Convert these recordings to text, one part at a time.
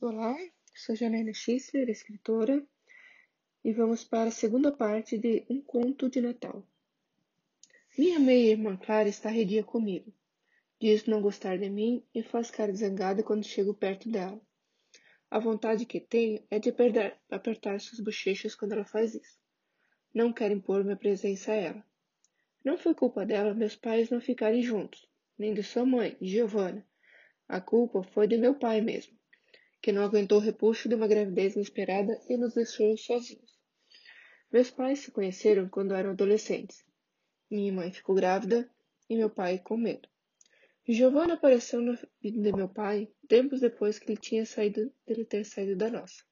Olá, sou Janaina Schisler, escritora, e vamos para a segunda parte de Um Conto de Natal. Minha meia irmã Clara está redia comigo. Diz não gostar de mim e faz cara zangada quando chego perto dela. A vontade que tenho é de apertar, apertar suas bochechas quando ela faz isso. Não quero impor minha presença a ela. Não foi culpa dela meus pais não ficarem juntos, nem de sua mãe, Giovanna. A culpa foi de meu pai mesmo que não aguentou o repuxo de uma gravidez inesperada e nos deixou sozinhos. Meus pais se conheceram quando eram adolescentes. Minha mãe ficou grávida e meu pai com medo. Giovanna apareceu na vida de meu pai tempos depois que ele tinha saído dele ter saído da nossa.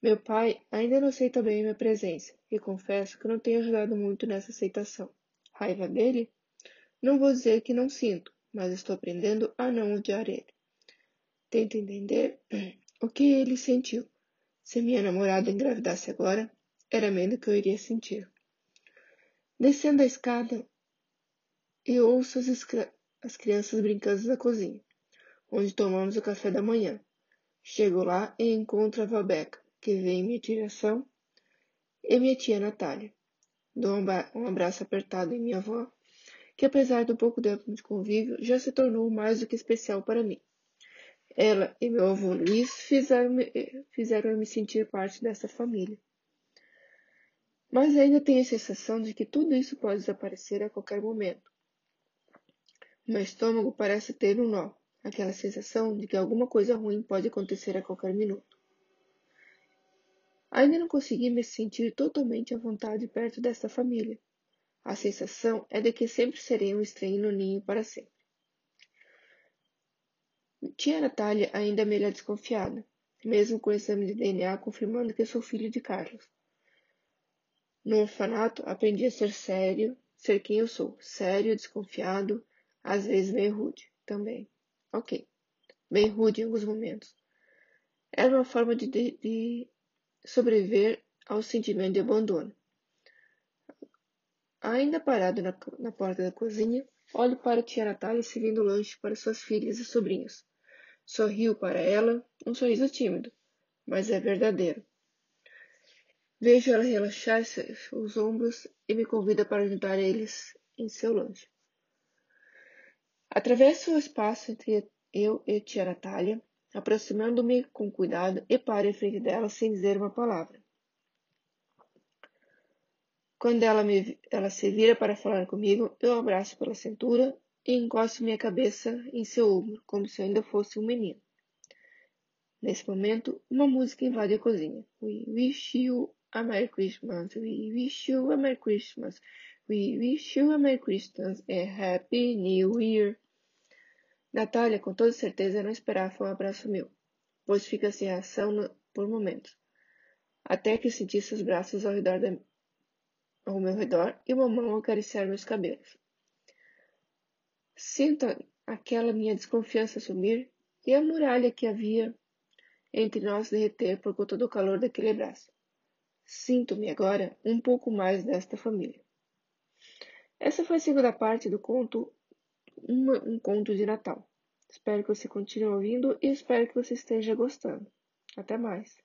Meu pai ainda não aceita bem minha presença e confesso que não tenho ajudado muito nessa aceitação. Raiva dele? Não vou dizer que não sinto, mas estou aprendendo a não odiar ele. Tento entender o que ele sentiu. Se minha namorada engravidasse agora, era menos que eu iria sentir. Descendo a escada, eu ouço as, as crianças brincando na cozinha, onde tomamos o café da manhã. Chego lá e encontro a Valbeca, que vem em minha direção, e minha tia Natália. Dou um abraço apertado em minha avó, que apesar do pouco tempo de convívio, já se tornou mais do que especial para mim. Ela e meu avô Luiz fizeram-me fizeram -me sentir parte dessa família. Mas ainda tenho a sensação de que tudo isso pode desaparecer a qualquer momento. Meu estômago parece ter um nó, aquela sensação de que alguma coisa ruim pode acontecer a qualquer minuto. Ainda não consegui me sentir totalmente à vontade perto desta família. A sensação é de que sempre serei um estranho no ninho para sempre. Tia Natália ainda melhor desconfiada, mesmo com o exame de DNA confirmando que sou filho de Carlos. No orfanato, aprendi a ser sério, ser quem eu sou, sério, desconfiado, às vezes meio rude também. Ok, bem rude em alguns momentos. Era uma forma de, de, de sobreviver ao sentimento de abandono. Ainda parado na, na porta da cozinha, olho para a tia Natália servindo lanche para suas filhas e sobrinhos. Sorriu para ela, um sorriso tímido, mas é verdadeiro. Vejo ela relaxar os ombros e me convida para ajudar eles em seu lanche. Atravesso o espaço entre eu e tia Natália, aproximando-me com cuidado e paro em frente dela sem dizer uma palavra. Quando ela, me, ela se vira para falar comigo, eu abraço pela cintura e encosto minha cabeça em seu ombro, como se eu ainda fosse um menino. Nesse momento, uma música invade a cozinha. We wish you a Merry Christmas. We wish you a Merry Christmas. We wish you a Merry Christmas and Happy New Year. Natália, com toda certeza, não esperava um abraço meu, pois fica sem reação no, por momentos, até que senti seus braços ao redor ao meu redor e uma mão acariciar meus cabelos. Sinto aquela minha desconfiança sumir e a muralha que havia entre nós derreter por conta do calor daquele abraço. Sinto-me agora um pouco mais desta família. Essa foi a segunda parte do conto Um Conto de Natal. Espero que você continue ouvindo e espero que você esteja gostando. Até mais!